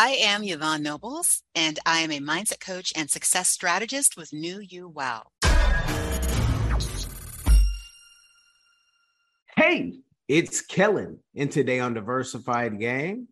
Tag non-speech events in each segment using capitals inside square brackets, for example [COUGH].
I am Yvonne Nobles, and I am a mindset coach and success strategist with New You Wow. Hey, it's Kellen, and today on Diversified Game.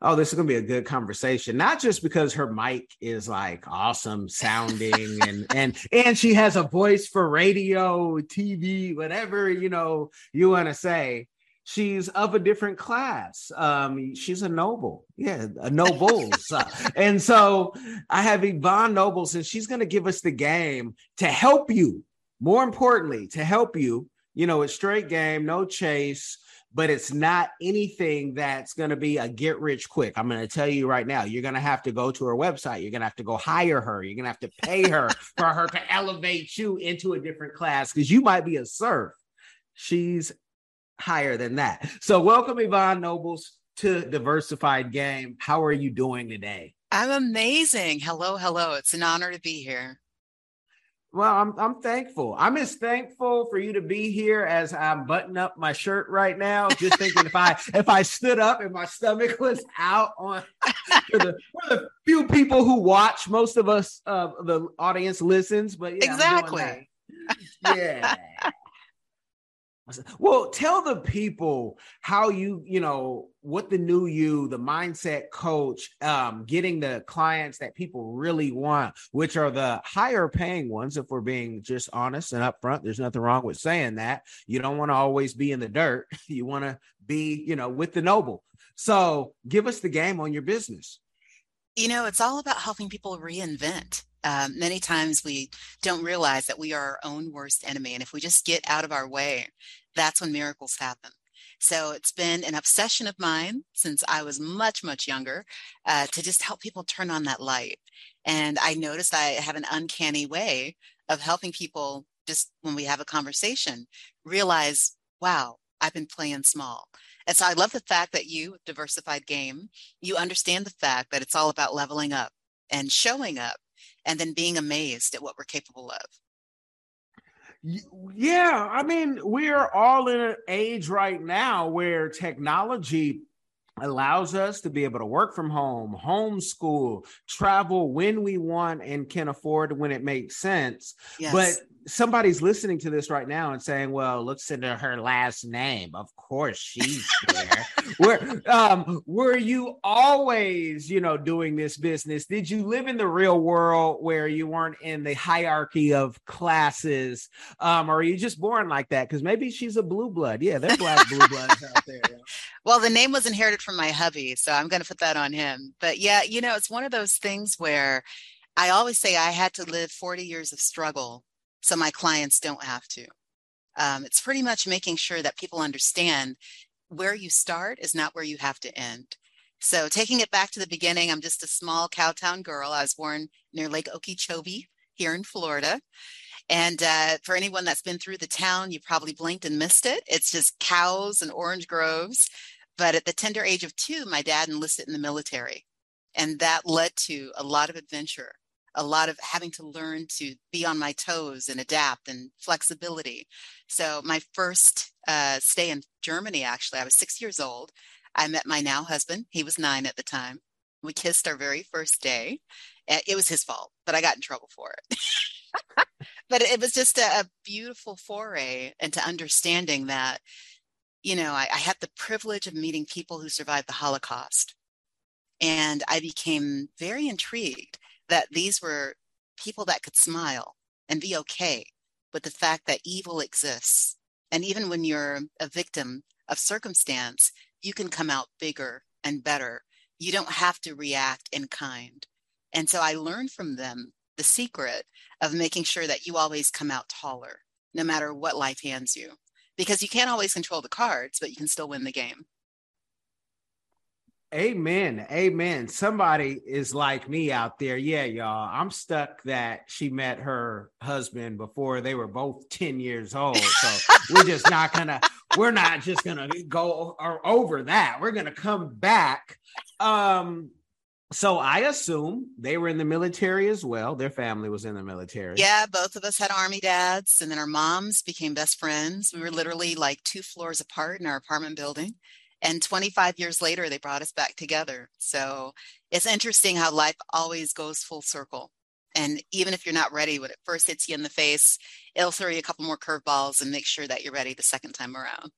Oh, this is going to be a good conversation. Not just because her mic is like awesome sounding [LAUGHS] and and and she has a voice for radio, TV, whatever, you know, you want to say, she's of a different class. Um, she's a noble, yeah, a nobles. uh, [LAUGHS] and so I have Yvonne Nobles, and she's going to give us the game to help you. More importantly, to help you. You know, it's straight game, no chase, but it's not anything that's going to be a get rich quick. I'm going to tell you right now, you're going to have to go to her website. You're going to have to go hire her. You're going to have to pay her for her to elevate you into a different class because you might be a serf. She's higher than that. So, welcome, Yvonne Nobles, to Diversified Game. How are you doing today? I'm amazing. Hello, hello. It's an honor to be here. Well, I'm I'm thankful. I'm as thankful for you to be here as I'm buttoning up my shirt right now. Just thinking if I [LAUGHS] if I stood up and my stomach was out on for the for the few people who watch, most of us uh, the audience listens, but yeah, exactly. Yeah. Well, tell the people how you, you know, what the new you, the mindset coach, um, getting the clients that people really want, which are the higher paying ones. If we're being just honest and upfront, there's nothing wrong with saying that. You don't want to always be in the dirt. [LAUGHS] You want to be, you know, with the noble. So give us the game on your business. You know, it's all about helping people reinvent. Um, many times we don't realize that we are our own worst enemy. And if we just get out of our way, that's when miracles happen. So it's been an obsession of mine since I was much, much younger uh, to just help people turn on that light. And I noticed I have an uncanny way of helping people just when we have a conversation realize, wow, I've been playing small. And so I love the fact that you, Diversified Game, you understand the fact that it's all about leveling up and showing up and then being amazed at what we're capable of. Yeah, I mean, we're all in an age right now where technology allows us to be able to work from home, homeschool, travel when we want and can afford when it makes sense. Yes. But somebody's listening to this right now and saying, "Well, looks into her last name. Of course, she's there." [LAUGHS] were um, were you always, you know, doing this business? Did you live in the real world where you weren't in the hierarchy of classes, um, or are you just born like that? Because maybe she's a blue blood. Yeah, they're black blue [LAUGHS] bloods out there. Well, the name was inherited from my hubby, so I'm going to put that on him. But yeah, you know, it's one of those things where. I always say I had to live 40 years of struggle so my clients don't have to. Um, it's pretty much making sure that people understand where you start is not where you have to end. So taking it back to the beginning, I'm just a small cowtown girl. I was born near Lake Okeechobee here in Florida. And uh, for anyone that's been through the town, you probably blinked and missed it. It's just cows and orange groves. But at the tender age of two, my dad enlisted in the military. And that led to a lot of adventure a lot of having to learn to be on my toes and adapt and flexibility. So my first uh, stay in Germany, actually, I was six years old. I met my now husband. He was nine at the time. We kissed our very first day. It was his fault, but I got in trouble for it. [LAUGHS] but it was just a, a, beautiful foray into understanding that, you know, I, I had the privilege of meeting people who survived the Holocaust. And I became very intrigued that these were people that could smile and be okay with the fact that evil exists. And even when you're a victim of circumstance, you can come out bigger and better. You don't have to react in kind. And so I learned from them the secret of making sure that you always come out taller, no matter what life hands you. Because you can't always control the cards, but you can still win the game. Amen. Amen. Somebody is like me out there. Yeah, y'all. I'm stuck that she met her husband before they were both 10 years old. So we're just [LAUGHS] not gonna, we're not just gonna go over that. We're gonna come back. Um, so I assume they were in the military as well. Their family was in the military. Yeah, both of us had army dads, and then our moms became best friends. We were literally like two floors apart in our apartment building And 25 years later, they brought us back together. So it's interesting how life always goes full circle. And even if you're not ready when it first hits you in the face, it'll throw you a couple more curveballs and make sure that you're ready the second time around.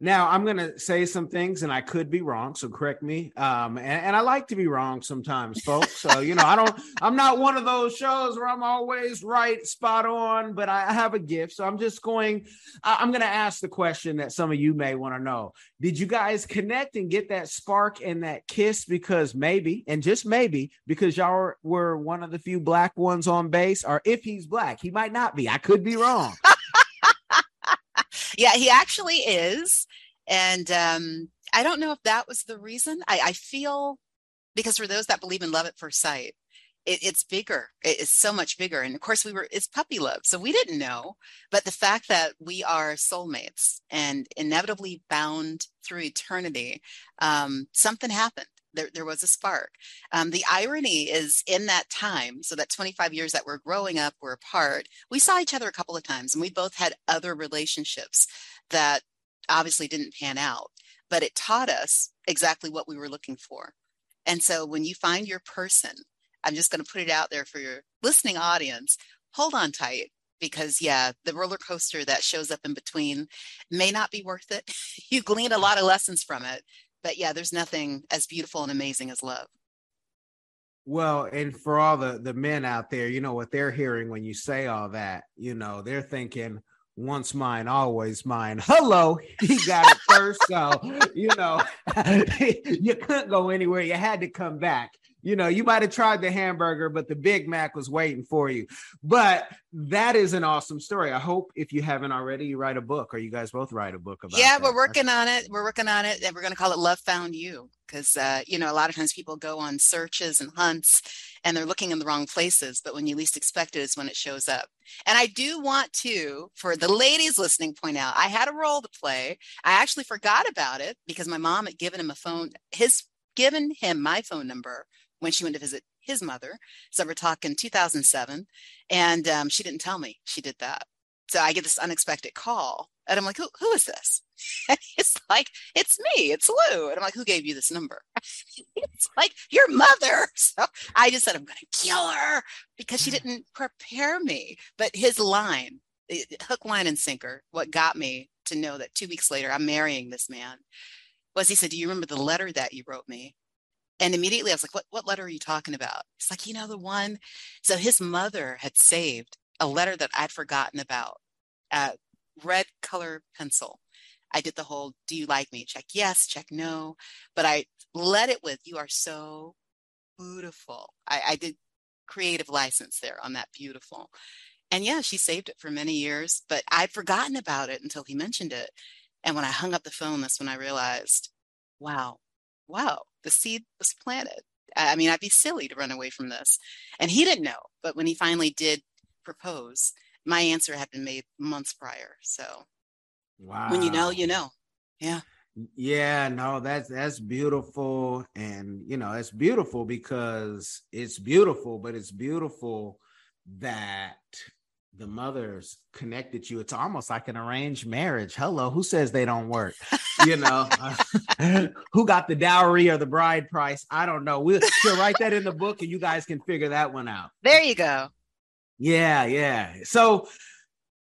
Now I'm going to say some things, and I could be wrong, so correct me. Um, and, and, I like to be wrong sometimes, folks. So you know, I don't. I'm not one of those shows where I'm always right, spot on. But I have a gift, so I'm just going. I'm going to ask the question that some of you may want to know: Did you guys connect and get that spark and that kiss? Because maybe, and just maybe, because y'all were one of the few black ones on base, or if he's black, he might not be. I could be wrong. Yeah, he actually is. And um, I don't know if that was the reason. I, I feel because for those that believe in love at first sight, it, it's bigger. it's so much bigger. And of course, we were, it's puppy love. So we didn't know. But the fact that we are soulmates and inevitably bound through eternity, um, something happened. There, there was a spark. Um, the irony is in that time, so that 25 years that we're growing up, we're apart, we saw each other a couple of times and we both had other relationships that obviously didn't pan out, but it taught us exactly what we were looking for. And so when you find your person, I'm just going to put it out there for your listening audience, hold on tight because yeah, the roller coaster that shows up in between may not be worth it. [LAUGHS] you glean a lot of lessons from it, but yeah, there's nothing as beautiful and amazing as love. Well, and for all the the men out there, you know what they're hearing when you say all that, you know, they're thinking, once mine, always mine. [LAUGHS] Hello, he got it first. So, you know, [LAUGHS] you couldn't go anywhere. You had to come back. You know, you might have tried the hamburger, but the Big Mac was waiting for you. But that is an awesome story. I hope if you haven't already, you write a book or you guys both write a book about Yeah, that. we're working on it. We're working on it. And we're going to call it Love Found You because, uh, you know, a lot of times people go on searches and hunts and they're looking in the wrong places. But when you least expect it is when it shows up. And I do want to, for the ladies listening, point out I had a role to play. I actually forgot about it because my mom had given him a phone, his given him my phone number when she went to visit his mother. So we're talking 2007. And um, she didn't tell me she did that. So I get this unexpected call and I'm like, who, who is this? [LAUGHS] And it's like, it's me, it's Lou. And I'm like, who gave you this number? [LAUGHS] it's like, your mother. [LAUGHS] So I just said, I'm going to kill her because she didn't prepare me. But his line, hook, line, and sinker, what got me to know that two weeks later, I'm marrying this man was he said, Do you remember the letter that you wrote me? And immediately I was like, what, what letter are you talking about? It's like, you know, the one. So his mother had saved a letter that I'd forgotten about, uh, red color pencil. I did the whole, do you like me? Check yes, check no. But I led it with, you are so beautiful. I, I did creative license there on that beautiful. And yeah, she saved it for many years, but I'd forgotten about it until he mentioned it. And when I hung up the phone, that's when I realized, wow, wow, the seed was planted. I mean, I'd be silly to run away from this. And he didn't know. But when he finally did propose, my answer had been made months prior. So wow. when you know, you know. Yeah. Yeah, no, that's that's beautiful. And you know, it's beautiful because it's beautiful, but it's beautiful that the mothers connected you. It's almost like an arranged marriage. Hello, who says they don't work? You know, [LAUGHS] who got the dowry or the bride price? I don't know. We'll, we'll write that in the book and you guys can figure that one out. There you go. Yeah, yeah. So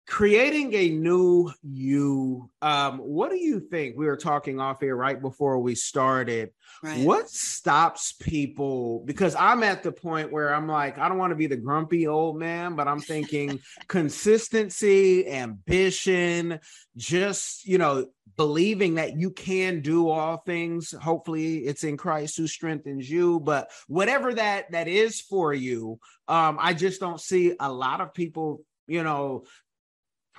creating a new you um what do you think? We were talking off here right before we started. Right. what stops people? Because i'm at the point where i'm like i don't want to be the grumpy old man but i'm thinking [LAUGHS] consistency ambition just you know believing that you can do all things. Hopefully it's in christ who strengthens you but whatever that that is for you um i just don't see a lot of people you know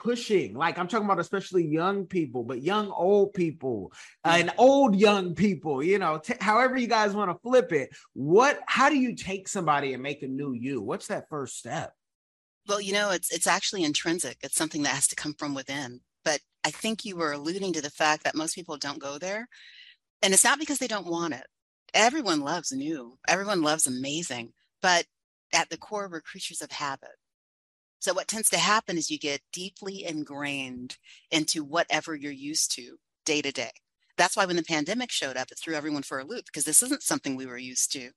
pushing. Like i'm talking about especially young people but young old people uh, and old young people you know t- however you guys want to flip it what how do you take somebody and make a new you? What's that first step? Well you know it's it's actually intrinsic. It's something that has to come from within. But i think you were alluding to the fact that most people don't go there. And it's not because they don't want it. Everyone loves new. Everyone loves amazing. But at the core we're creatures of habit so, what tends to happen is you get deeply ingrained into whatever you're used to day to day. That's why when the pandemic showed up, it threw everyone for a loop because this isn't something we were used to.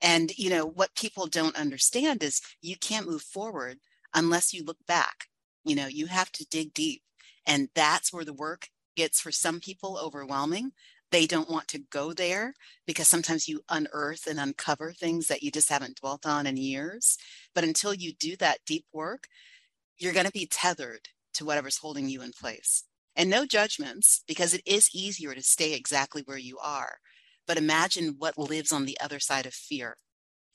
And you know what people don't understand is you can't move forward unless you look back. You know, you have to dig deep. And that's where the work gets for some people overwhelming. They don't want to go there because sometimes you unearth and uncover things that you just haven't dwelt on in years. But until you do that deep work, you're going to be tethered to whatever's holding you in place. And no judgments because it is easier to stay exactly where you are. But imagine what lives on the other side of fear.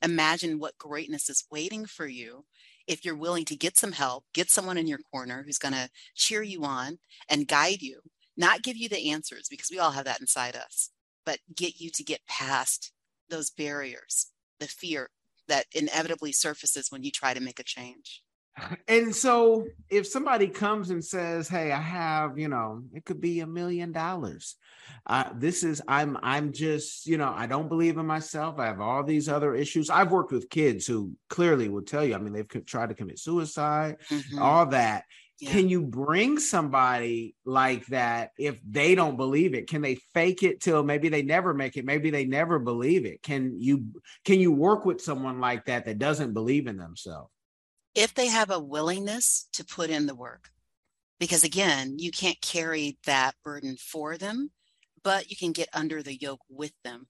Imagine what greatness is waiting for you if you're willing to get some help, get someone in your corner who's going to cheer you on and guide you, not give you the answers because we all have that inside us, but get you to get past those barriers, the fear that inevitably surfaces when you try to make a change. [LAUGHS] And so if somebody comes and says, "Hey, I have, you know, it could be a million dollars. Uh, this is I'm I'm just, you know, I don't believe in myself. I have all these other issues. I've worked with kids who clearly will tell you, I mean, they've tried to commit suicide, mm-hmm. all that. Yeah. Can you bring somebody like that if they don't believe it? Can they fake it till maybe they never make it? Maybe they never believe it. Can you can you work with someone like that that doesn't believe in themselves? if they have a willingness to put in the work. Because again, you can't carry that burden for them, but you can get under the yoke with them.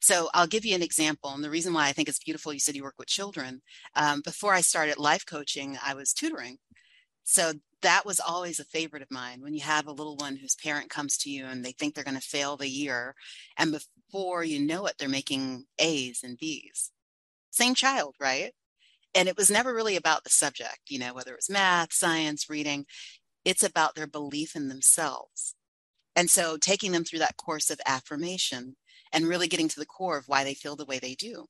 So I'll give you an example. And the reason why I think it's beautiful, you said you work with children. Um, before I started life coaching, I was tutoring. So that was always a favorite of mine. When you have a little one whose parent comes to you and they think they're going to fail the year, and before you know it, they're making A's and B's. Same child, right? and it was never really about the subject, you know, whether it was math, science, reading. It's about their belief in themselves. And so taking them through that course of affirmation and really getting to the core of why they feel the way they do.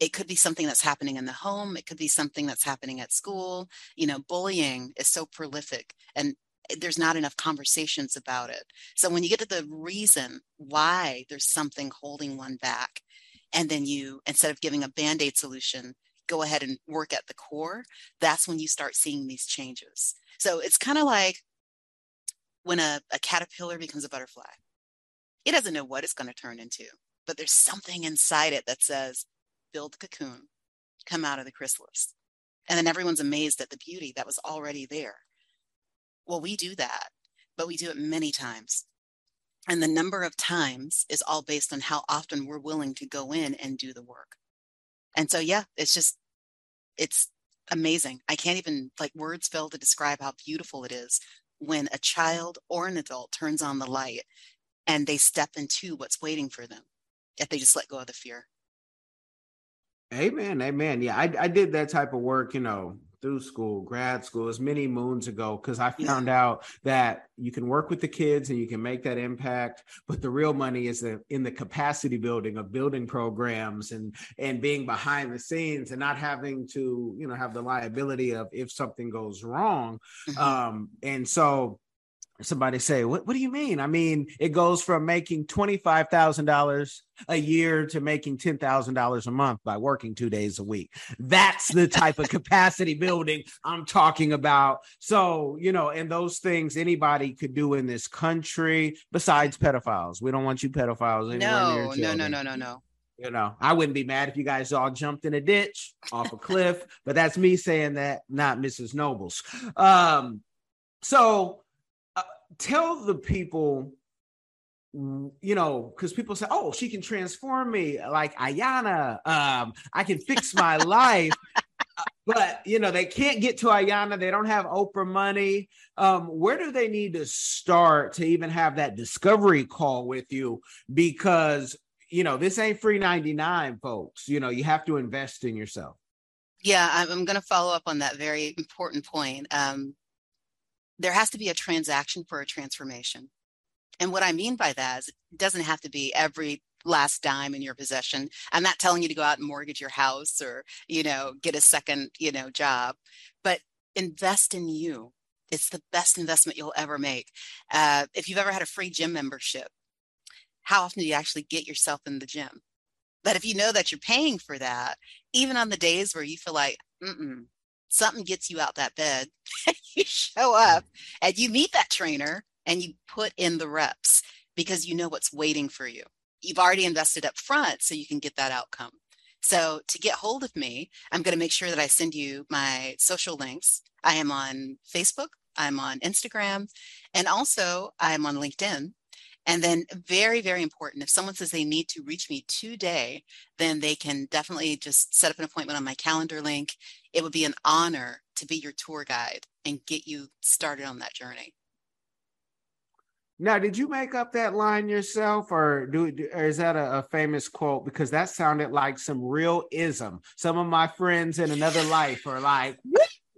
It could be something that's happening in the home, it could be something that's happening at school. You know, bullying is so prolific and eh, there's not enough conversations about it. So when you get to the reason why there's something holding one back, and then you, instead of giving a band aid solution, go ahead and work at the core, that's when you start seeing these changes. So it's kind of like when a, a caterpillar becomes a butterfly. It doesn't know what it's going to turn into, but there's something inside it that says, build the cocoon, come out of the chrysalis. And then everyone's amazed at the beauty that was already there. Well, we do that, but we do it many times. And the number of times is all based on how often we're willing to go in and do the work. And so, yeah, it's just, it's amazing. I can't even, like, words fail to describe how beautiful it is when a child or an adult turns on the light and they step into what's waiting for them if they just let go of the fear. Amen. Amen. Yeah, I, I did that type of work, you know, through school, grad school, as many moons ago, because I found yeah. out that you can work with the kids and you can make that impact, but the real money is the, in the capacity building of building programs and and being behind the scenes and not having to, you know, have the liability of if something goes wrong. Mm-hmm. Um, and so somebody say, what, what do you mean? I mean, it goes from making $25,000 a year to making $10,000 a month by working two days a week. That's the type of capacity building I'm talking about. So, you know, and those things anybody could do in this country besides pedophiles. We don't want you pedophiles anywhere no, No, no, no, no, no. You know, I wouldn't be mad if you guys all jumped in a ditch off a cliff, but that's me saying that, not Mrs. Nobles. Um, so tell the people you know, because people say, "Oh, she can transform me like Iyanla. Um, I can fix my [LAUGHS] life." But you know, they can't get to Iyanla. They don't have Oprah money. Um, where do they need to start to even have that discovery call with you? Because you know, this ain't free ninety nine, folks. You know, you have to invest in yourself. Yeah, I'm going to follow up on that very important point. Um, there has to be a transaction for a transformation. And what I mean by that is it doesn't have to be every last dime in your possession. I'm not telling you to go out and mortgage your house or, you know, get a second, you know, job, but invest in you. It's the best investment you'll ever make. Uh, if you've ever had a free gym membership, how often do you actually get yourself in the gym? But if you know that you're paying for that, even on the days where you feel like, mm something gets you out that bed [LAUGHS] you show up mm. and you meet that trainer and you put in the reps because you know what's waiting for you. You've already invested up front so you can get that outcome. So to get hold of me, I'm going to make sure that I send you my social links. I am on Facebook, I'm on Instagram, and also I'm on LinkedIn. And then, very, very important, if someone says they need to reach me today, then they can definitely just set up an appointment on my calendar link. It would be an honor to be your tour guide and get you started on that journey. Now, did you make up that line yourself, or do or is that a, a, famous quote? Because that sounded like some real ism. Some of my friends in another life are like,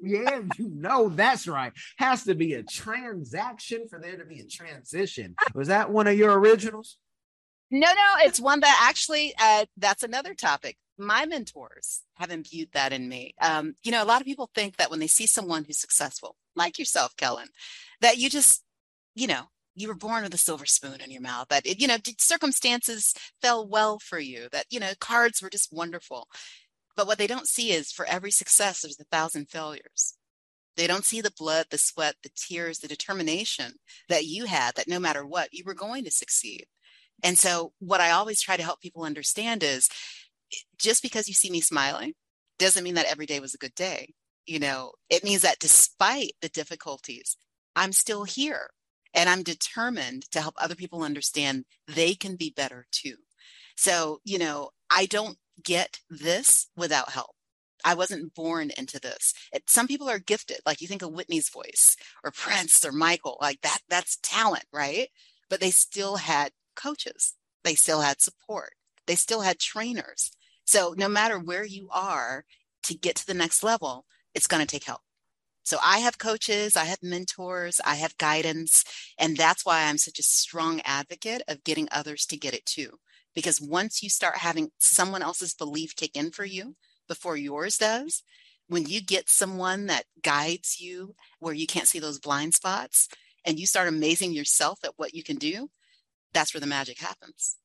yeah, you know that's right. Has to be a transaction for there to be a transition. Was that one of your originals? No, no, it's one that actually uh, that's another topic. My mentors have imbued that in me. Um, you know, a lot of people think that when they see someone who's successful, like yourself, Kellen, that you just, you know, you were born with a silver spoon in your mouth that it, you know circumstances fell well for you that you know cards were just wonderful but what they don't see is for every success, there's a thousand failures. They don't see the blood, the sweat, the tears, the determination that you had that no matter what, you were going to succeed. And so, what I always try to help people understand is just because you see me smiling doesn't mean that every day was a good day. You know, it means that despite the difficulties, I'm still here and I'm determined to help other people understand they can be better too. So, you know, I don't get this without help. I wasn't born into this. It, some people are gifted, like you think of Whitney's voice or Prince or Michael, like that, that's talent, right? But they still had coaches, they still had support, they still had trainers. So no matter where you are to get to the next level, it's going to take help. So I have coaches, I have mentors, I have guidance. And that's why I'm such a strong advocate of getting others to get it too. Because once you start having someone else's belief kick in for you before yours does, when you get someone that guides you where you can't see those blind spots and you start amazing yourself at what you can do, that's where the magic happens.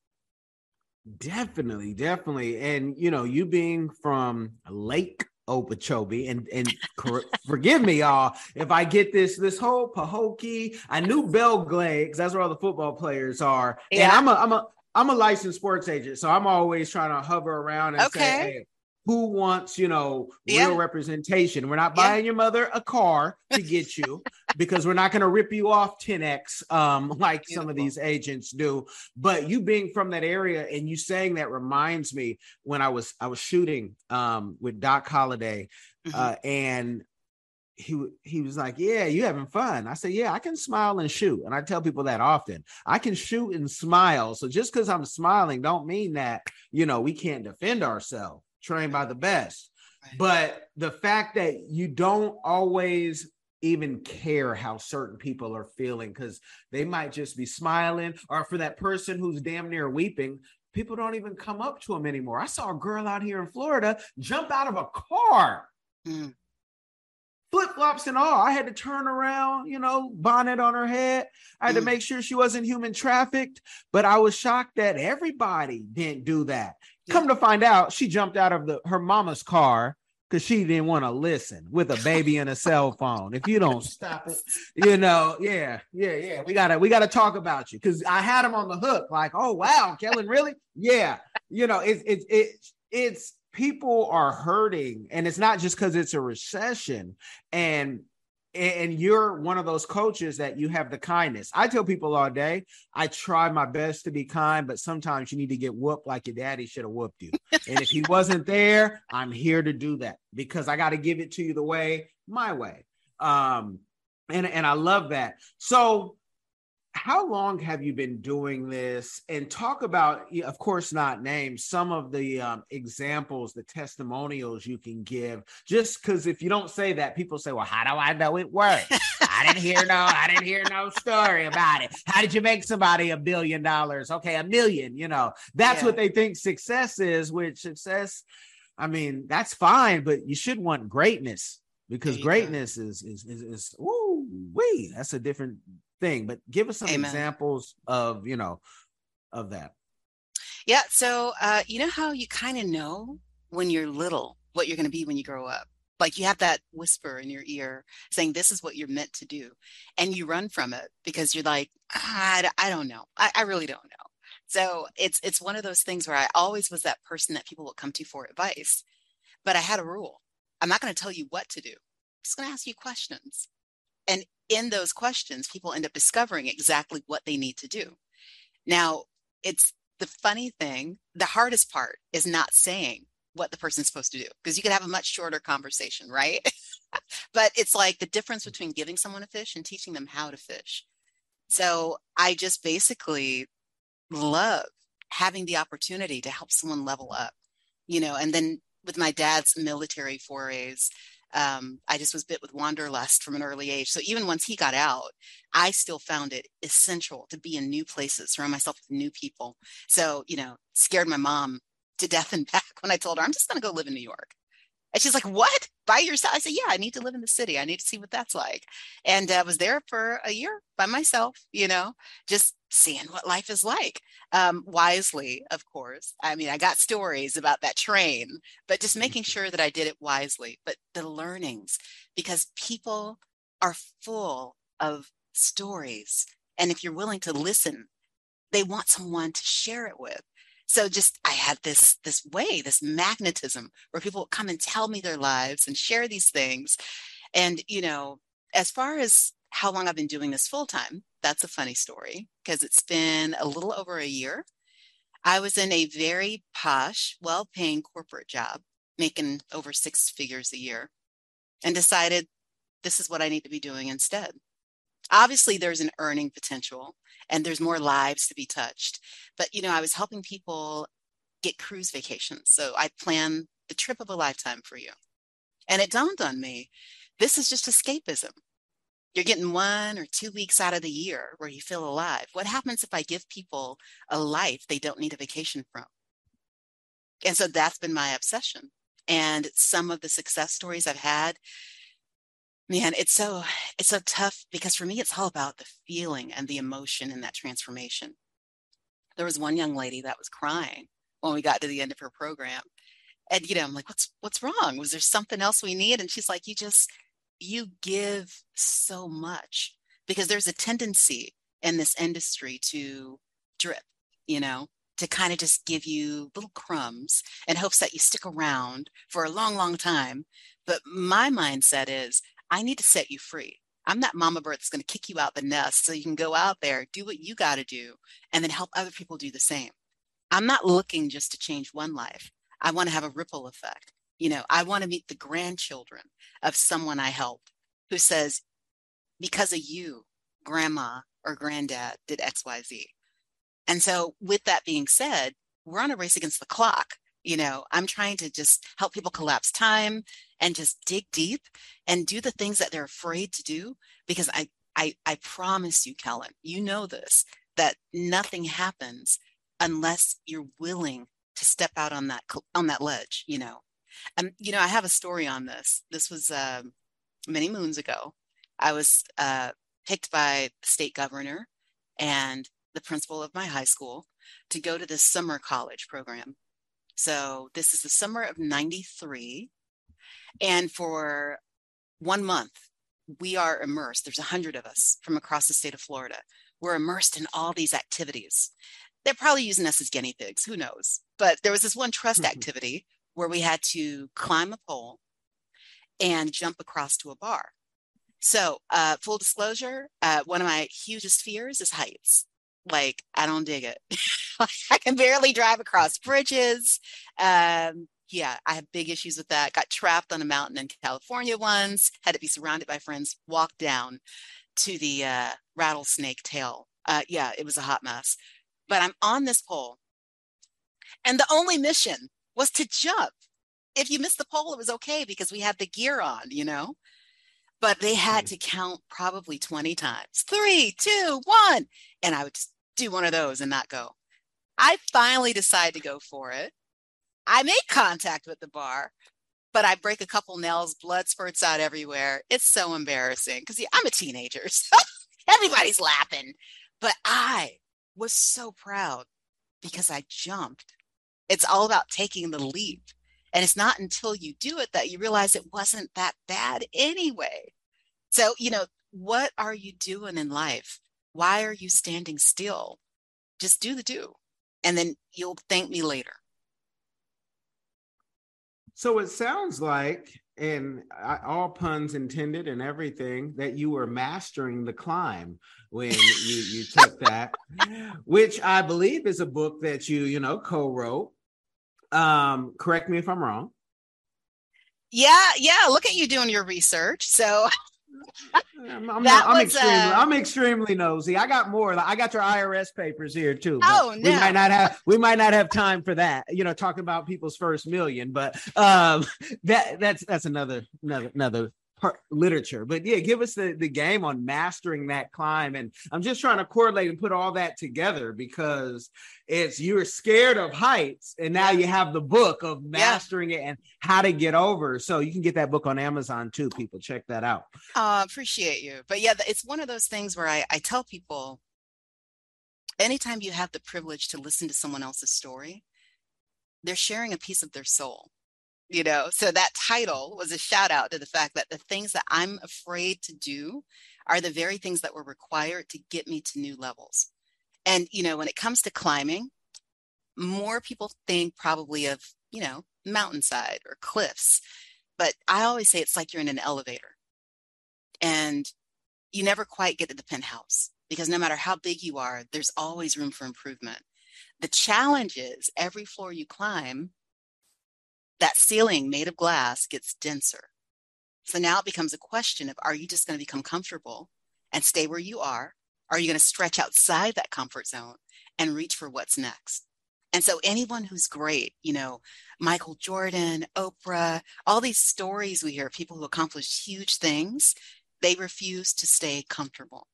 Definitely, definitely. And you know, you being from Lake Okeechobee, and and [LAUGHS] forgive me, y'all, if I get this this whole Pahokee. I knew Belle Glade because that's where all the football players are, yeah. and I'm a I'm a I'm a licensed sports agent, so I'm always trying to hover around and okay. say, hey, who wants, you know, yeah. real representation? We're not buying yeah. your mother a car to get you [LAUGHS] because we're not going to rip you off 10x um, [LAUGHS] like Beautiful. some of these agents do. But you being from that area and you saying that reminds me when I was I was shooting um, with Doc Holliday, mm-hmm. uh, and he he was like, "Yeah, you having fun?" I said, "Yeah, I can smile and shoot." And I tell people that often. I can shoot and smile. So just because I'm smiling, don't mean that you know we can't defend ourselves. Trained by the best, but the fact that you don't always even care how certain people are feeling because they might just be smiling, or for that person who's damn near weeping, people don't even come up to them anymore. I saw a girl out here in Florida jump out of a car. Mm flip flops and all. I had to turn around, you know, bonnet on her head. I had mm. to make sure she wasn't human trafficked. But I was shocked that everybody didn't do that. Yeah. Come to find out, she jumped out of the her mama's car because she didn't want to listen with a baby and a cell phone. If you don't [LAUGHS] stop it, you know, yeah, yeah, yeah. We gotta we gotta talk about you because I had him on the hook. Like, oh wow, Kellen, really? Yeah, you know, it's it's it's it's people are hurting and it's not just because it's a recession and and you're one of those coaches that you have the kindness. I tell people all day, I try my best to be kind, but sometimes you need to get whooped like your daddy should have whooped you. and if he [LAUGHS] wasn't there, I'm here to do that because I got to give it to you the way, my way. Um, and and I love that. So how long have you been doing this? And talk about of course not name some of the um, examples the testimonials you can give just because if you don't say that people say well how do i know it works? I didn't hear no i didn't hear no story about it. How did you make somebody a billion dollars? Okay a million you know. That's yeah. what they think success is which success i mean that's fine but you should want greatness because greatness is, is is is ooh wait that's a different thing, but give us some Amen. examples of, you know, of that. Yeah. So, uh, you know how you kind of know when you're little what you're going to be when you grow up? Like you have that whisper in your ear saying, this is what you're meant to do. And you run from it because you're like, I, I don't know. I, I really don't know. So it's it's one of those things where I always was that person that people would come to for advice. But I had a rule. I'm not going to tell you what to do. I'm just going to ask you questions. And in those questions, people end up discovering exactly what they need to do. Now, it's the funny thing, the hardest part is not saying what the person's supposed to do because you could have a much shorter conversation, right? [LAUGHS] but it's like the difference mm. between giving someone a fish and teaching them how to fish. So I just basically love having the opportunity to help someone level up, you know, and then with my dad's military forays, um, I just was bit with wanderlust from an early age. So even once he got out, I still found it essential to be in new places, surround myself with new people. So, you know, scared my mom to death and back when I told her I'm just going to go live in New York. And she's like, "What? By yourself?" I said, "Yeah, I need to live in the city. I need to see what that's like." And I uh, was there for a year by myself. You know, just seeing what life is like. Um, wisely, of course. I mean, I got stories about that train, but just making sure that I did it wisely. But the learnings, because people are full of stories, and if you're willing to listen, they want someone to share it with so just i had this this way this magnetism where people would come and tell me their lives and share these things. And you know as far as how long i've been doing this full time that's a funny story because it's been a little over a year. I was in a very posh well paying corporate job making over six figures a year and decided this is what i need to be doing instead obviously there's an earning potential and there's more lives to be touched. But, you know, I was helping people get cruise vacations. So I plan the trip of a lifetime for you. And it dawned on me this is just escapism. You're getting one or two weeks out of the year where you feel alive. What happens if I give people a life they don't need a vacation from? And so that's been my obsession. And some of the success stories I've had man it's so it's so tough because for me it's all about the feeling and the emotion and that transformation. There was one young lady that was crying when we got to the end of her program. And you know i'm like what's what's wrong? Was there something else we need? And she's like you just you give so much. Because there's a tendency in this industry to drip you know to kind of just give you little crumbs in hopes that you stick around for a long long time. But my mindset is I need to set you free. I'm that mama bird that's going to kick you out the nest so you can go out there, do what you got to do, and then help other people do the same. I'm not looking just to change one life. I want to have a ripple effect. You know, I want to meet the grandchildren of someone I helped who says, because of you, grandma or granddad did XYZ. And so, with that being said, we're on a race against the clock you know i'm trying to just help people collapse time and just dig deep and do the things that they're afraid to do because i i i promise you kellen you know this that nothing happens unless you're willing to step out on that on that ledge you know? And you know i have a story on this. This was uh, many moons ago. I was uh, picked by the state governor and the principal of my high school to go to this summer college program so this is the summer of 93. And for one month, we are immersed. There's a hundred of us from across the state of Florida. We're immersed in all these activities. They're probably using us as guinea pigs, who knows? But there was this one trust mm-hmm. activity where we had to climb a pole and jump across to a bar. So, uh, full disclosure, uh, one of my hugest fears is heights like I don't dig it. [LAUGHS] I can barely drive across bridges. Um, yeah, I have big issues with that. Got trapped on a mountain in California once, had to be surrounded by friends, walk down to the uh, rattlesnake tail. Uh, yeah, it was a hot mess. But I'm on this pole, and the only mission was to jump. If you missed the pole, it was okay because we had the gear on, you know? But they had to count probably 20 times. Three, two, one. And I would just do one of those and not go. I finally decide to go for it. I make contact with the bar, but I break a couple nails, blood spurts out everywhere. It's so embarrassing because I'm a teenager. [LAUGHS] So everybody's laughing. But I was so proud because I jumped. It's all about taking the leap. And it's not until you do it that you realize it wasn't that bad anyway. So, you know, what are you doing in life? Why are you standing still? Just do the do, and then you'll thank me later. So it sounds like, and all puns intended and everything, that you were mastering the climb when you you [LAUGHS] took that, which I believe is a book that you you know co-wrote. Um, correct me if I'm wrong. Yeah, yeah. Look at you doing your research. So [LAUGHS] I'm, I'm, not, I'm extremely, uh, I'm extremely nosy. I got more. I got your IRS papers here too. Oh no. We might not have we might not have time for that. You know, talking about people's first million, but um, that that's that's another another another part literature. But yeah, give us the, the game on mastering that climb. And I'm just trying to correlate and put all that together because it's you're scared of heights, and now you have the book of mastering yeah. it and how to get over. So you can get that book on Amazon too. People check that out. Uh, appreciate you. But yeah, it's one of those things where I, I tell people anytime you have the privilege to listen to someone else's story, they're sharing a piece of their soul you know so that title was a shout out to the fact that the things that i'm afraid to do are the very things that were required to get me to new levels. And you know when it comes to climbing more people think probably of you know mountainside or cliffs but i always say it's like you're in an elevator. And you never quite get to the penthouse because no matter how big you are there's always room for improvement. The challenge is every floor you climb that ceiling made of glass gets denser. So now it becomes a question of are you just going to become comfortable and stay where you are? Are you going to stretch outside that comfort zone and reach for what's next? And so anyone who's great, you know, Michael Jordan, Oprah, all these stories we hear, of people who accomplished huge things, they refuse to stay comfortable.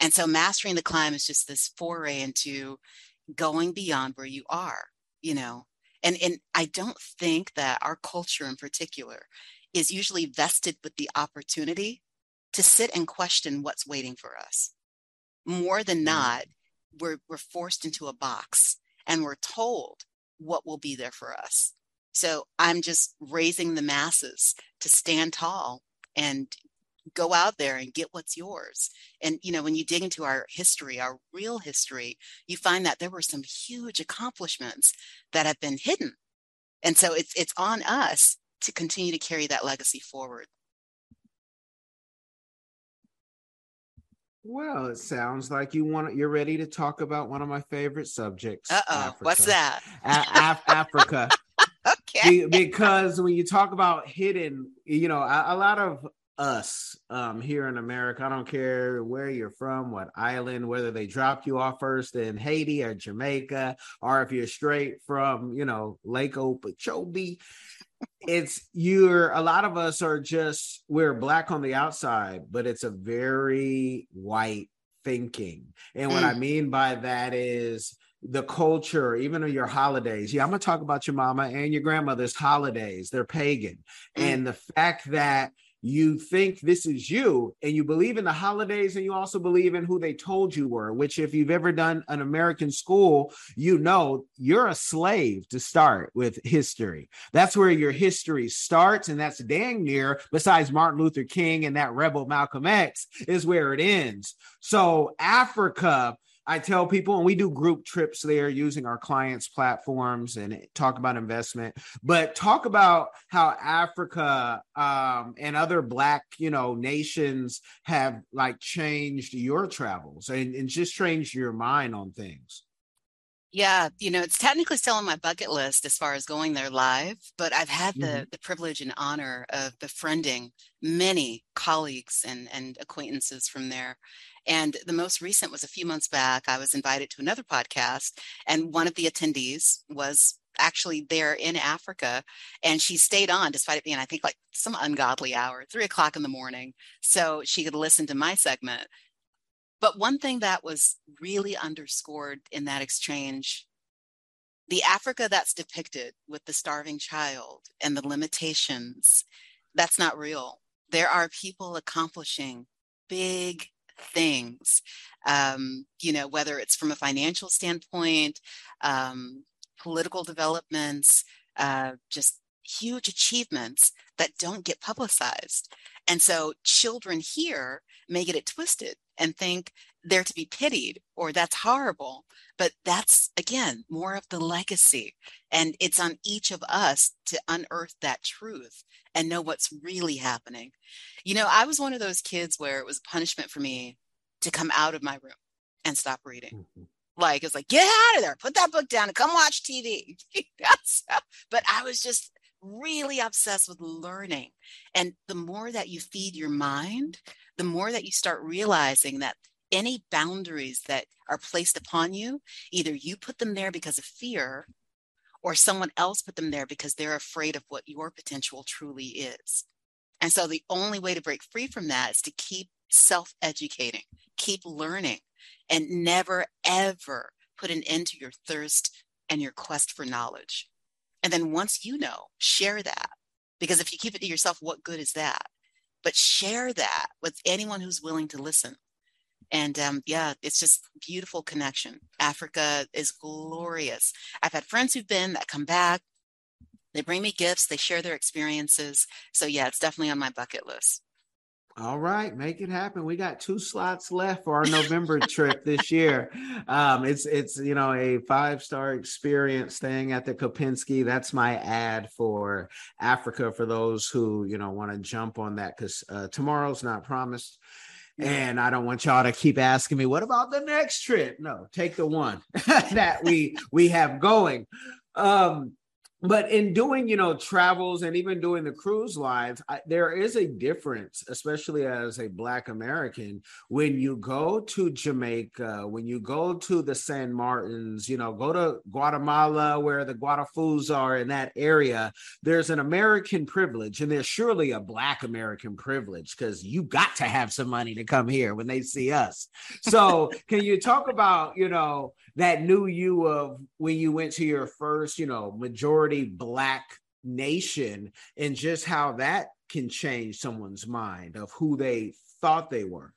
And so mastering the climb is just this foray into going beyond where you are, you know, and and i don't think that our culture in particular is usually vested with the opportunity to sit and question what's waiting for us more than mm-hmm. not we're we're forced into a box and we're told what will be there for us so i'm just raising the masses to stand tall and go out there and get what's yours. And, you know, when you dig into our history, our real history, you find that there were some huge accomplishments that have been hidden. And so it's, it's on us to continue to carry that legacy forward. Well, it sounds like you want you're ready to talk about one of my favorite subjects. Uh oh, what's that? A- Af- Africa. [LAUGHS] okay. Be- because when you talk about hidden, you know, a, a lot of us um, here in America. I don't care where you're from, what island, whether they dropped you off first in Haiti or Jamaica, or if you're straight from, you know, Lake Okeechobee. It's you're a lot of us are just we're black on the outside, but it's a very white thinking. And what I mm. mean by that is the culture, even your holidays. Yeah, I'm gonna talk about your mama and your grandmother's holidays. They're pagan. Mm. And the fact that you think this is you and you believe in the holidays and you also believe in who they told you were which if you've ever done an american school you know you're a slave to start with history. That's where your history starts and that's dang near besides martin luther king and that rebel malcolm x is where it ends. So africa I tell people, and we do group trips there using our clients' platforms and talk about investment, but talk about how Africa um, and other Black, you know, nations have like changed your travels and, and just changed your mind on things. Yeah, you know, it's technically still on my bucket list as far as going there live, but I've had the mm-hmm. the privilege and honor of befriending many colleagues and and acquaintances from there. And the most recent was a few months back. I was invited to another podcast, and one of the attendees was actually there in Africa, and she stayed on despite it being, I think, like some ungodly hour, three o'clock in the morning, so she could listen to my segment but one thing that was really underscored in that exchange the Africa that's depicted with the starving child and the limitations, that's not real. There are people accomplishing big things, um, you know, whether it's from a financial standpoint, um, political developments, uh, just huge achievements that don't get publicized. And so children here may get it twisted and think they're to be pitied or that's horrible. But that's, again, more of the legacy. And it's on each of us to unearth that truth and know what's really happening. You know, I was one of those kids where it was a punishment for me to come out of my room and stop reading. Mm-hmm. Like it's like, get out of there, put that book down and come watch TV. [LAUGHS] but I was just really obsessed with learning. And the more that you feed your mind, the more that you start realizing that any boundaries that are placed upon you, either you put them there because of fear or someone else put them there because they're afraid of what your potential truly is. And so the only way to break free from that is to keep self educating, keep learning, and never, ever put an end to your thirst and your quest for knowledge. And then once you know, share that. Because if you keep it to yourself, what good is that? But share that with anyone who's willing to listen. And um, yeah, it's just beautiful connection. Africa is glorious. I've had friends who've been that come back. They bring me gifts. They share their experiences. So yeah, it's definitely on my bucket list. All right, make it happen. We got two slots left for our November [LAUGHS] trip this year. Um, it's it's you know a five star experience thing at the Kempinski. That's my ad for Africa for those who you know want to jump on that because uh, tomorrow's not promised. And I don't want y'all to keep asking me, what about the next trip? No, take the one [LAUGHS] that we we have going. Um, but in doing you know travels and even doing the cruise lines I, there is a difference especially as a black american when you go to jamaica when you go to the san martins you know go to guatemala where the guatafus are in that area there's an american privilege and there's surely a black american privilege because you got to have some money to come here when they see us. So can you talk about you know that new you of when you went to your first you know majority black nation and just how that can change someone's mind of who they thought they were.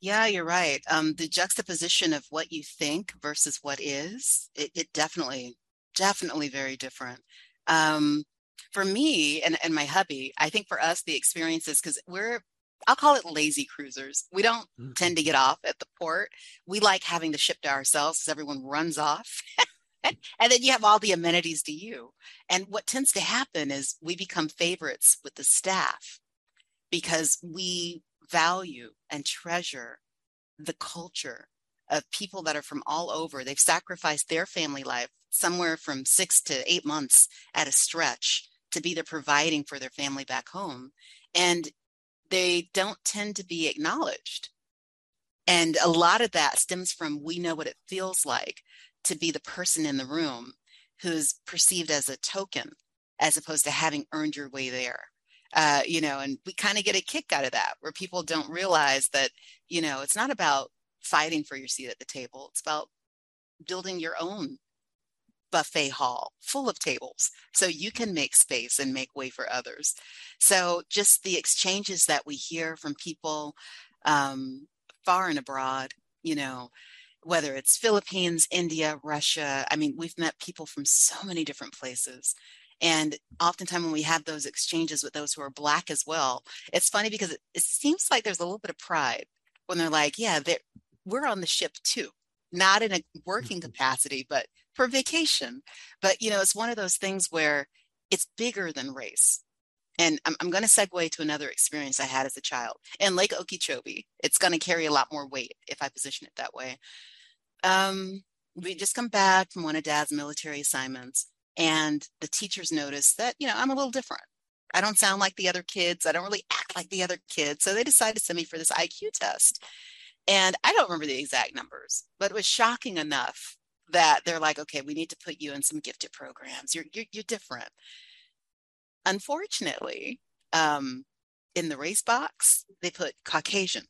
Yeah, you're right. Um, the juxtaposition of what you think versus what is, it, it definitely, definitely very different. Um, for me and, and my hubby, I think for us, the experiences, because we're, I'll call it lazy cruisers. We don't mm-hmm. tend to get off at the port. We like having the ship to ourselves because everyone runs off. [LAUGHS] and then you have all the amenities to you. And what tends to happen is we become favorites with the staff because we value and treasure the culture of people that are from all over. They've sacrificed their family life somewhere from six to eight months at a stretch to be there providing for their family back home. And they don't tend to be acknowledged. And a lot of that stems from we know what it feels like to be the person in the room who's perceived as a token as opposed to having earned your way there. Uh, you know, and we kind of get a kick out of that where people don't realize that, you know, it's not about fighting for your seat at the table. It's about building your own buffet hall full of tables so you can make space and make way for others. So just the exchanges that we hear from people um, far and abroad, you know, whether it's Philippines, India, Russia. I mean, we've met people from so many different places. And oftentimes when we have those exchanges with those who are Black as well, it's funny because it, it seems like there's a little bit of pride when they're like, yeah, they're, we're on the ship too, not in a working mm-hmm. capacity, but for vacation. But, you know, it's one of those things where it's bigger than race. And I'm, I'm going to segue to another experience I had as a child in Lake Okeechobee. It's going to carry a lot more weight if I position it that way um, we just come back from one of dad's military assignments and the teachers noticed that you know i'm a little different i don't sound like the other kids i don't really act like the other kids so they decided to send me for this iq test and i don't remember the exact numbers but it was shocking enough that they're like okay we need to put you in some gifted programs you're you're, you're different unfortunately um, in the race box they put caucasian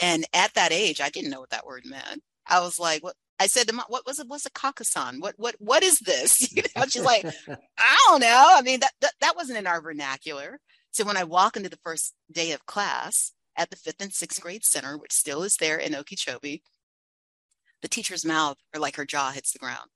and at that age, I didn't know what that word meant. I was like, what? I said to mom, what was it? What's a Caucason? What, what, what is this? [LAUGHS] You know, she's like, [LAUGHS] I don't know. I mean, that, that, that wasn't in our vernacular. So when I walk into the first day of class at the fifth and sixth grade center, which still is there in Okeechobee, the teacher's mouth or like her jaw hits the ground.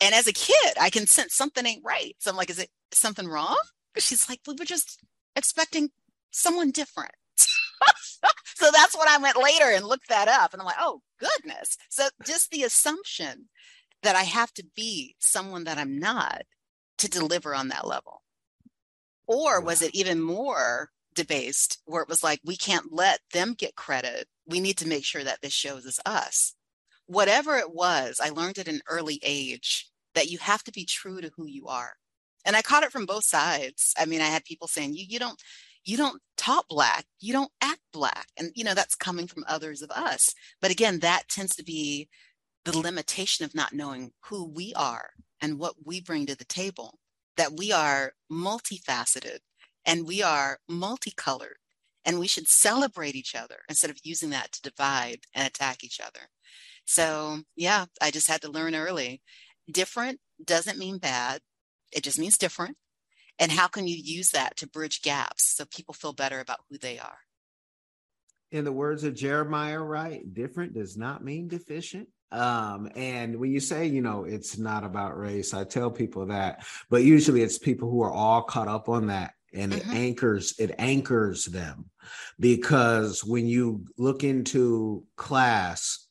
And as a kid, I can sense something ain't right. So I'm like, is it something wrong? She's like, we were just expecting someone different. [LAUGHS] so that's what I went later and looked that up. And I'm like, oh, goodness. So just the assumption that I have to be someone that I'm not to deliver on that level. Or was it even more debased where it was like, we can't let them get credit. We need to make sure that this shows is us. Whatever it was, I learned at an early age that you have to be true to who you are. And I caught it from both sides. I mean, I had people saying, you, you don't, you don't talk black, you don't act black. And, you know, that's coming from others of us. But again, that tends to be the limitation of not knowing who we are and what we bring to the table, that we are multifaceted and we are multicolored and we should celebrate each other instead of using that to divide and attack each other. So, yeah, I just had to learn early. Different doesn't mean bad, it just means different. And how can you use that to bridge gaps so people feel better about who they are? In the words of Jeremiah Wright, different does not mean deficient. Um, and when you say, you know, it's not about race, I tell people that, but usually it's people who are all caught up on that and mm-hmm. it anchors it anchors them because when you look into class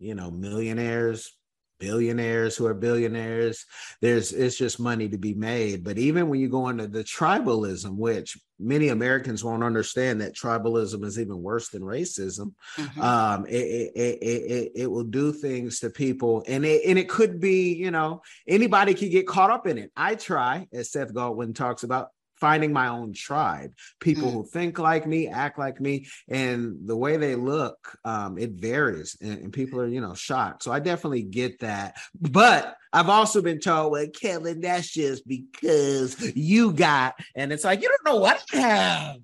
you know millionaires billionaires who are billionaires. There's it's just money to be made. But even when you go into the tribalism which many americans won't understand that tribalism is even worse than racism mm-hmm. um it, it, it, it, it will do things to people. And it and it could be you know anybody could get caught up in it. I try as seth godin talks about finding my own tribe people mm. who think like me act like me and the way they look um, it varies and, and, people are you know shocked. So i definitely get that. But i've also been told well kevin that's just because you got and it's like you don't know what i have.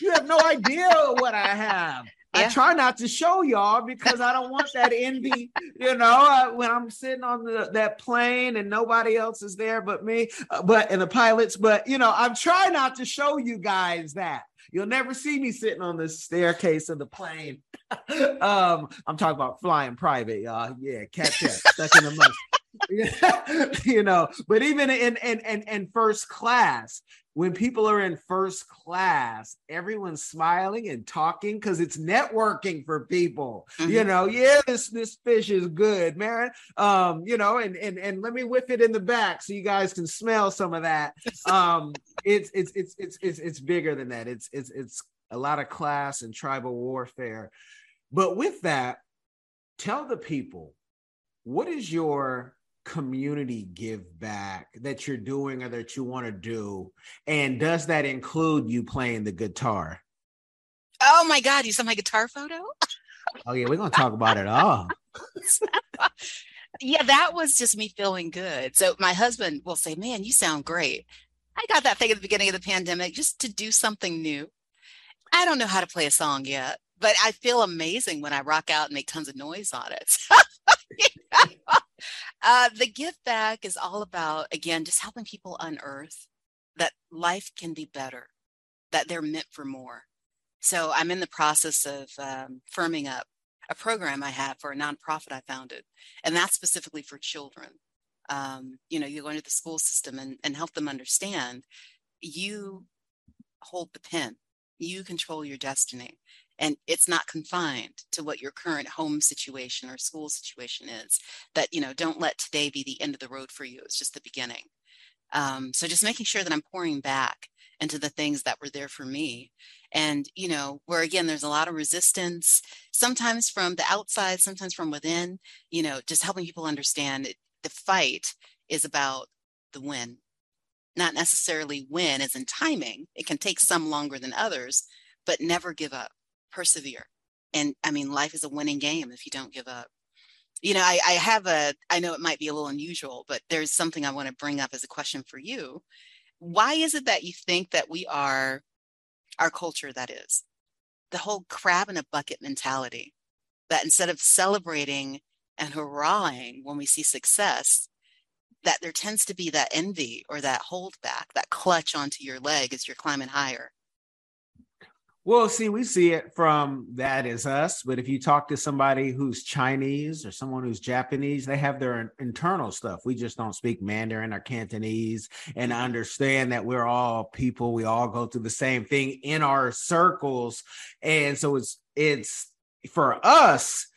You have no idea what i have yeah. I try not to show y'all because I don't want that envy, [LAUGHS] you know, uh, when I'm sitting on the, that plane and nobody else is there but me, uh, but and the pilots. But you know, I'm trying not to show you guys that. You'll never see me sitting on the staircase of the plane. [LAUGHS] um, I'm talking about flying private, y'all. Yeah, catch that stuck in the mud. [LAUGHS] you know, but even in in in, in first class, when people are in first class, everyone's smiling and talking because it's networking for people. Mm-hmm. You know, yeah, this this fish is good, man. Um, you know, and and and let me whip it in the back so you guys can smell some of that. [LAUGHS] Um, it's it's it's it's it's it's bigger than that. It's it's it's a lot of class and tribal warfare. But with that, tell the people what is your community give back that you're doing or that you want to do? And does that include you playing the guitar? Oh my God, you saw my guitar photo? oh, yeah, we're going to talk about it all. [LAUGHS] yeah, that was just me feeling good. So my husband will say, Man, you sound great. I got that thing at the beginning of the pandemic just to do something new. I don't know how to play a song yet, but I feel amazing when I rock out and make tons of noise on it. [LAUGHS] uh, the give back is all about, again, just helping people unearth that life can be better, that they're meant for more. So I'm in the process of um, firming up a program I have for a nonprofit I founded, and that's specifically for children. Um, you know, you go into the school system and, and help them understand you hold the pen, you control your destiny and it's not confined to what your current home situation or school situation is that you know don't let today be the end of the road for you. It's just the beginning. Um, so just making sure that i'm pouring back into the things that were there for me. And you know where again there's a lot of resistance sometimes from the outside sometimes from within you know just helping people understand it, the fight is about the win not necessarily win as in timing. It can take some longer than others but never give up persevere. And I mean, life is a winning game if you don't give up. You know, I, I have a, I know it might be a little unusual, but there's something I want to bring up as a question for you. Why is it that you think that we are our culture, that is, the whole crab in a bucket mentality, that instead of celebrating and hurrahing when we see success, that there tends to be that envy or that hold back, that clutch onto your leg as you're climbing higher. Well, see, we see it from that is us. But if you talk to somebody who's Chinese or someone who's Japanese, they have their internal stuff. We just don't speak Mandarin or Cantonese and understand that we're all people. We all go through the same thing in our circles. And so it's, it's for us,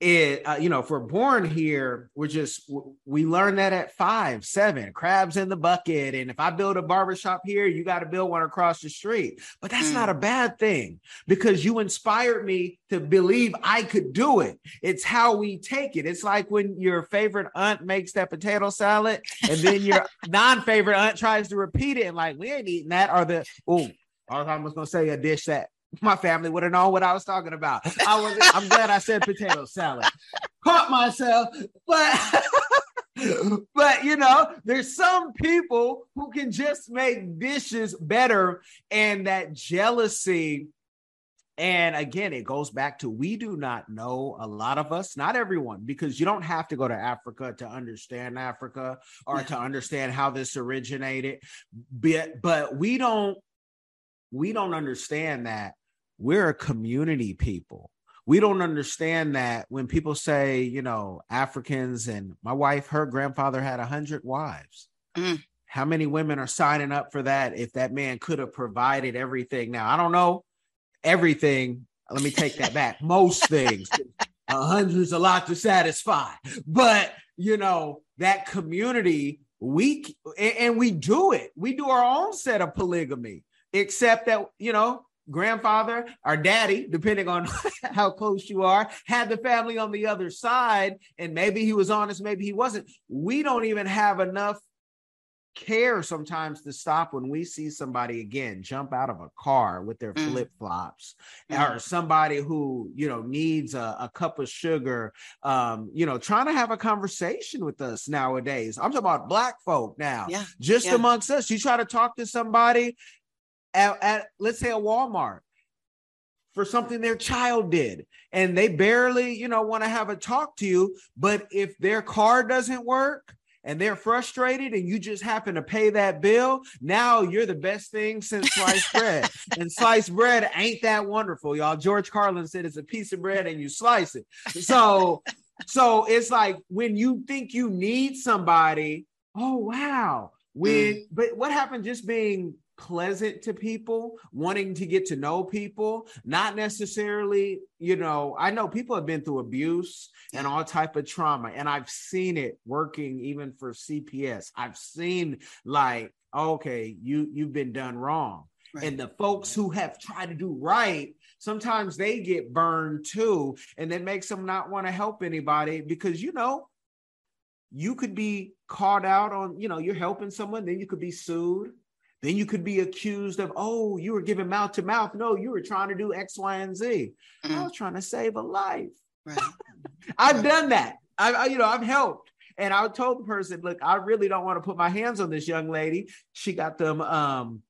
it uh, you know if we're born here we're just we learn that at five seven crabs in the bucket and if i build a barbershop here you got to build one across the street but that's mm. not a mm. bad thing because you inspired me to believe i could do it it's how we take it it's like when your favorite aunt makes that potato salad and then your [LAUGHS] non-favorite aunt tries to repeat it and like we ain't eating that or the oh I was gonna say a dish that my family would have known what I was talking about. I was I'm glad I said potato salad. Caught myself, but [LAUGHS] but you know, there's some people who can just make dishes better and that jealousy and again, it goes back to we do not know a lot of us, not everyone, because you don't have to go to Africa to understand Africa or to understand how this originated. But but we don't we don't understand that we're a community people. We don't understand that when people say, you know, Africans and my wife, her grandfather had a hundred wives. Mm. How many women are signing up for that if that man could have provided everything? Now, I don't know everything. Let me take that back. [LAUGHS] Most things. A hundred's a lot to satisfy. But, you know, that community, we, and we do it. We do our own set of polygamy, except that, you know, grandfather or daddy, depending on [LAUGHS] how close you are, had the family on the other side, and maybe he was honest, maybe he wasn't. We don't even have enough care sometimes to stop when we see somebody again jump out of a car with their mm. flip-flops mm. or somebody who you know needs a, a cup of sugar um you know trying to have a conversation with us nowadays i'm talking about black folk now yeah just yeah. amongst us you try to talk to somebody at, at let's say a Walmart for something their child did and they barely you know want to have a talk to you but if their car doesn't work and they're frustrated and you just happen to pay that bill now you're the best thing since sliced bread. [LAUGHS] And sliced bread ain't that wonderful y'all. George carlin said it's a piece of bread and you slice it. So so it's like when you think you need somebody oh wow. When mm. but what happened just being pleasant to people, wanting to get to know people, not necessarily, you know, I know people have been through abuse and all type of trauma and I've seen it working even for CPS. I've seen like okay, you you've been done wrong. Right. And the folks who have tried to do right, sometimes they get burned too and that makes them not want to help anybody because you know, you could be caught out on, you know, you're helping someone, then you could be sued then you could be accused of, oh, you were giving mouth to mouth. No, you were trying to do X, Y, and Z. Mm-hmm. I was trying to save a life. Right. [LAUGHS] I've done that. I, I, you know, I've helped. And I told the person, look, I really don't want to put my hands on this young lady. She got them um,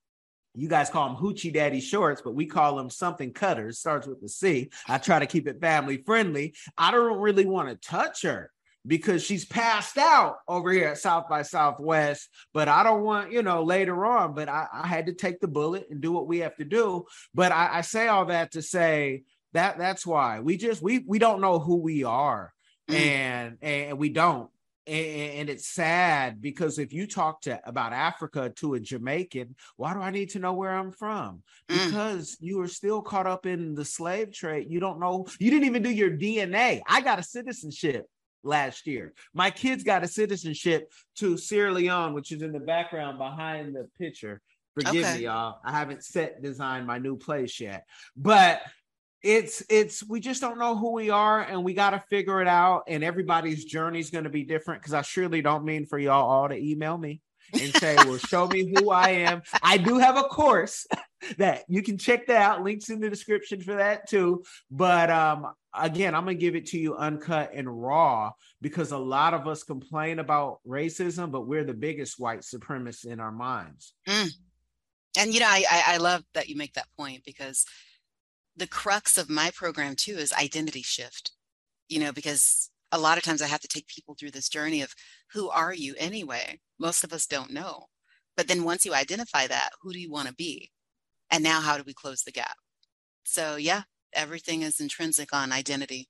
you guys call them hoochie daddy shorts, but we call them something cutters. Starts with the C. I try to keep it family friendly. I don't really want to touch her because she's passed out over here at South by Southwest. But I don't want, you know, later on, but I, I had to take the bullet and do what we have to do. But I, I say all that to say that that's why we just we we don't know who we are. Mm. And and we don't. And, it's sad because if you talk to about Africa to a Jamaican, why do I need to know where I'm from? Mm. Because you are still caught up in the slave trade. You don't know, you didn't even do your DNA. I got a citizenship last year. My kids got a citizenship to Sierra Leone, which is in the background behind the picture. Forgive okay. me, y'all. I haven't set design my new place yet, but it's it's we just don't know who we are and we got to figure it out and everybody's journey is going to be different because i surely don't mean for y'all all to email me and say well show me who i am i do have a course [LAUGHS] that you can check that out links in the description for that too but um again, I'm to give it to you uncut and raw because a lot of us complain about racism, but we're the biggest white supremacists in our minds. Mm. And, you know, I, I love that you make that point because the crux of my program too is identity shift, you know, because a lot of times I have to take people through this journey of who are you anyway? Most of us don't know. But then once you identify that, who do you want to be? And now how do we close the gap? so yeah, everything is intrinsic on identity.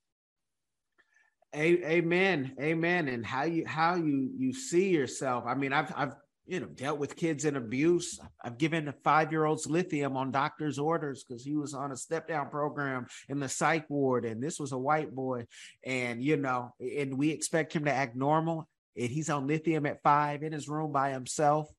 Amen. Amen. And how you how you you see yourself. I mean, I've I've you know dealt with kids in abuse. I've given five year olds lithium on doctor's orders because he was on a step down program in the psych ward, and this was a white boy, and you know, and we expect him to act normal, and he's on lithium at five in his room by himself.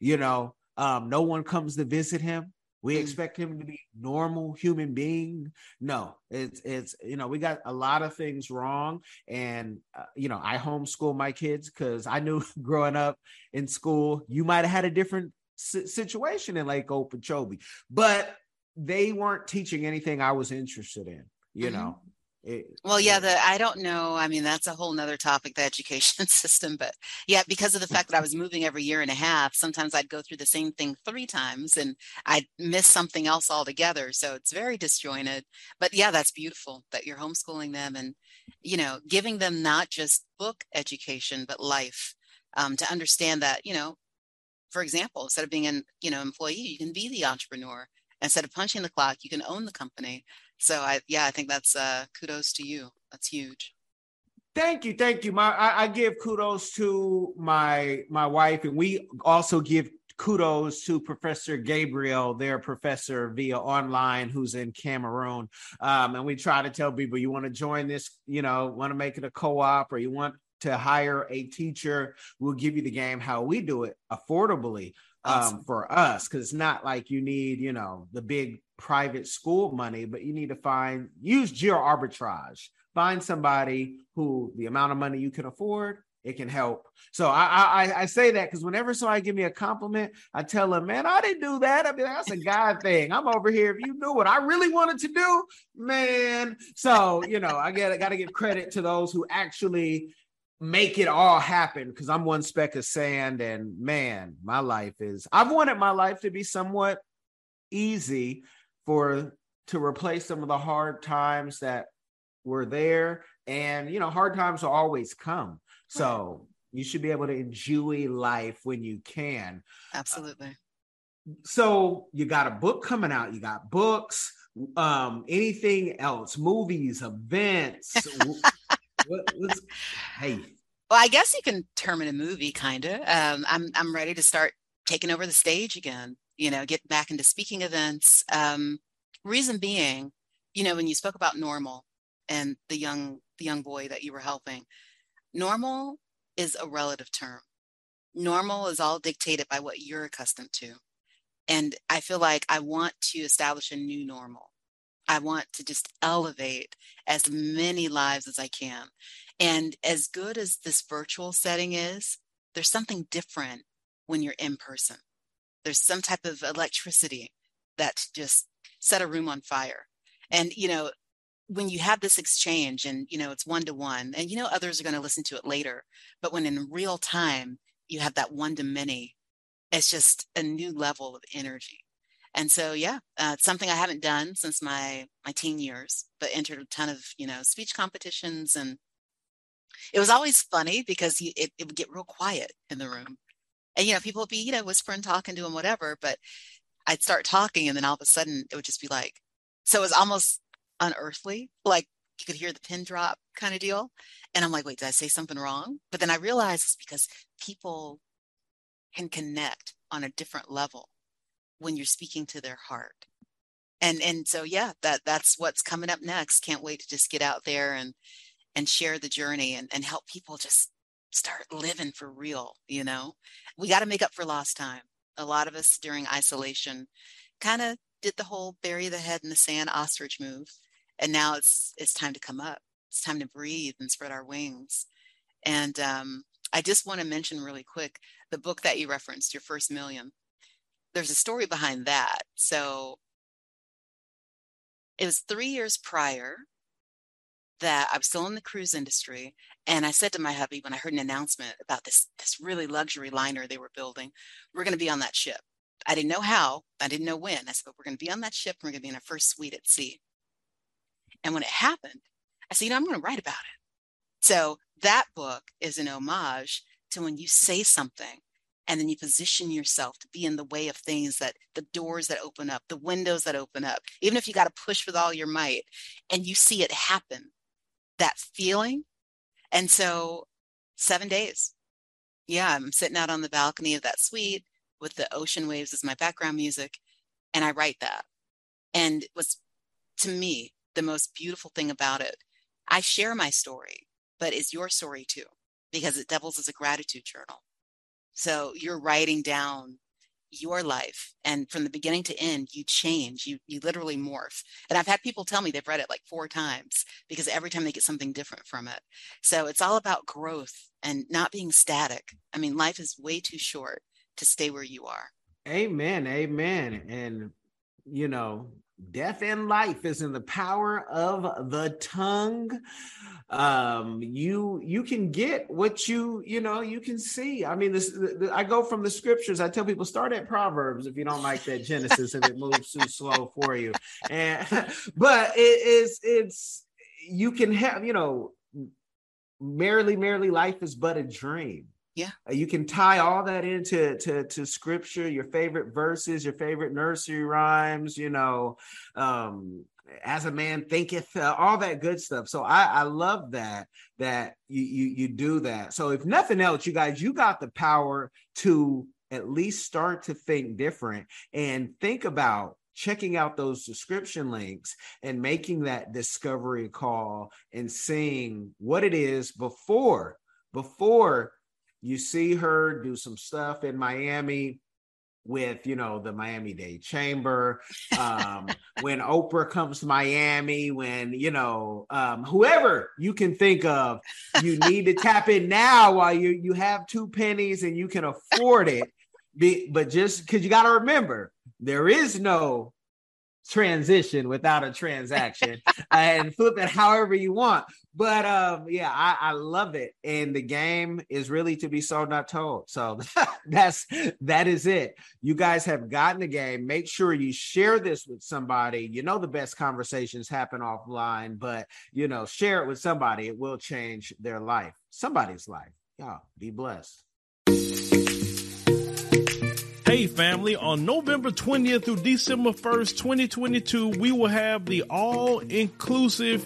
You know, um, no one comes to visit him. We mm. expect him to be normal human being. No, it's it's you know we got a lot of things wrong, and uh, you know I homeschool my kids because I knew [LAUGHS] growing up in school you might have had a different situation in Lake Okeechobee, but they weren't teaching anything I was interested in. You mm-hmm. know, it, well, yeah, the I don't know. I mean, that's a whole nother topic, the education [LAUGHS] system. But yeah, because of the fact that I was moving every year and a half, sometimes I'd go through the same thing three times and I'd miss something else altogether. So it's very disjointed. But yeah, that's beautiful that you're homeschooling them and, you know, giving them not just book education, but life um, to understand that, you know, for example, instead of being an, you know, employee, you can be the entrepreneur. Instead of punching the clock, you can own the company. So I yeah, I think that's uh kudos to you. That's huge. Thank you, thank you. My I, I give kudos to my my wife, and we also give kudos to Professor Gabriel, their professor via online, who's in Cameroon. Um, and we try to tell people you want to join this, you know, want to make it a co-op, or you want to hire a teacher. We'll give you the game how we do it affordably um, for us because it's not like you need, you know, the big private school money, but you need to find use geo arbitrage. Find somebody who the amount of money you can afford, it can help. So I I, I say that because whenever somebody give me a compliment, I tell them, man, I didn't do that. I mean, that's a guy [LAUGHS] thing. I'm over here. If you knew what I really wanted to do, man. So you know, I get I got to give credit to those who actually make it all happen because I'm one speck of sand and man, my life is I've wanted my life to be somewhat easy for to replace some of the hard times that were there. And you know hard times will always come. So you should be able to enjoy life when you can. Absolutely. So you got a book coming out. You got books um anything else movies events [LAUGHS] what, hey. Well i guess you can term it a movie kind of um i'm i'm ready to start taking over the stage again you know get back into speaking events um reason being you know when you spoke about normal and the young the young boy that you were helping normal is a relative term normal is all dictated by what you're accustomed to and i feel like i want to establish a new normal I want to just elevate as many lives as I can. And as good as this virtual setting is, there's something different when you're in person. There's some type of electricity that just set a room on fire. And, you know, when you have this exchange and, you know, it's one to one, and, you know, others are going to listen to it later, but when in real time you have that one to many, it's just a new level of energy. And so, yeah, uh, it's something I haven't done since my my teen years, but entered a ton of you know speech competitions, and it was always funny because you, it, it would get real quiet in the room, and you know people would be you know whispering, talking to him, whatever. But I'd start talking, and then all of a sudden it would just be like, so it was almost unearthly, like you could hear the pin drop kind of deal. And I'm like, wait, did I say something wrong? But then I realized it's because people can connect on a different level when you're speaking to their heart and and so yeah that that's what's coming up next can't wait to just get out there and and share the journey and, and help people just start living for real you know? We got to make up for lost time. A lot of us during isolation kind of did the whole bury the head in the sand ostrich move and now it's it's time to come up. It's time to breathe and spread our wings. And um, i just want to mention really quick the book that you referenced your first million. There's a story behind that. So it was three years prior that I was still in the cruise industry. And I said to my hubby when I heard an announcement about this, this really luxury liner they were building, we're going to be on that ship. I didn't know how, I didn't know when. I said, but we're going to be on that ship we're going to be in our first suite at sea. And when it happened, I said, you know, I'm going to write about it. So that book is an homage to when you say something and then you position yourself to be in the way of things that the doors that open up, the windows that open up, even if you got to push with all your might and you see it happen, that feeling. And so, seven days. Yeah, I'm sitting out on the balcony of that suite with the ocean waves as my background music, and I write that. And what's to me the most beautiful thing about it, I share my story, but it's your story too, because it doubles as a gratitude journal. So you're writing down your life and from the beginning to end you change you you literally morph. And i've had people tell me they've read it like four times because every time they get something different from it. So it's all about growth and not being static. I mean life is way too short to stay where you are. Amen amen. And you know death and life is in the power of the tongue. Um you you can get what you you know you can see. I mean this the, i go from the scriptures. I tell people start at proverbs if you don't like that genesis if it [LAUGHS] moves too slow for you. And [LAUGHS] but it is it's you can have you know merrily merrily life is but a dream yeah. Uh, you can tie all that into to, to scripture, your favorite verses, your favorite nursery rhymes, you know, um, as a man thinketh, uh, all that good stuff. So I, I love that that you, you you do that. So if nothing else, you guys, you got the power to at least start to think different and think about checking out those description links and making that discovery call and seeing what it is before before you see her do some stuff in Miami with you know the Miami Dade Chamber, um, [LAUGHS] when Oprah comes to Miami, when you know um, whoever you can think of, you need to tap in now while you you have two pennies and you can afford it. Be, but just because you got to remember, there is no transition without a transaction [LAUGHS] and flip it however you want. But um, yeah, I, I love it. And the game is really to be sold, not told. So [LAUGHS] that's that is it. You guys have gotten the game. Make sure you share this with somebody. You know the best conversations happen offline, but you know, share it with somebody. It will change their life, somebody's life. Y'all be blessed. Hey, family, on November 20th through December 1st, 2022, we will have the all inclusive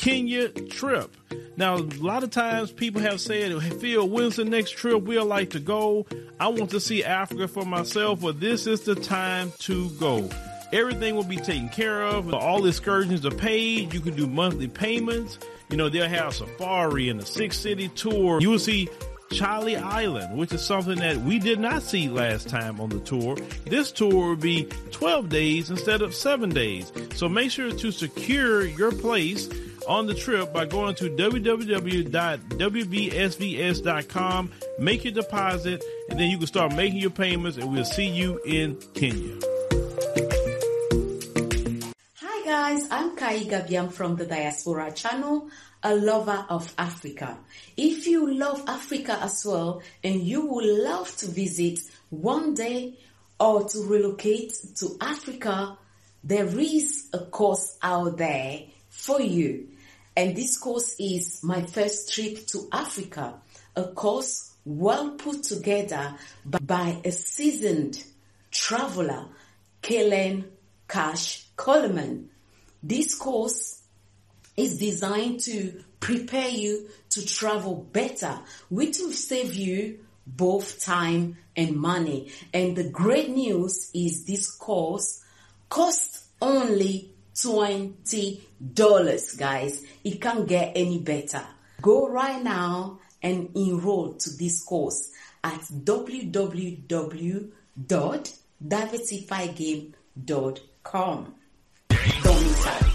Kenya trip. Now, a lot of times people have said, Phil, when's the next trip we'd like to go? I want to see Africa for myself, but this is the time to go. Everything will be taken care of. All excursions are paid. You can do monthly payments. You know, they'll have safari and a six city tour. You will see Chale Island, which is something that we did not see last time on the tour. This tour will be 12 days instead of seven days. So make sure to secure your place on the trip by going to www.wbsvs.com, make your deposit, and then you can start making your payments, and we'll see you in Kenya. Hi guys, I'm Kai Gabiam from the Diaspora Channel a lover of Africa. If you love Africa as well and you would love to visit one day or to relocate to Africa, there is a course out there for you. And this course is my first trip to Africa, a course well put together by a seasoned traveler, Kellen Cash Coleman. This course is designed to prepare you to travel better, which will save you both time and money. And the great news is this course costs only $20, guys. It can't get any better. Go right now and enroll to this course at www.diversifygame.com. Don't miss out.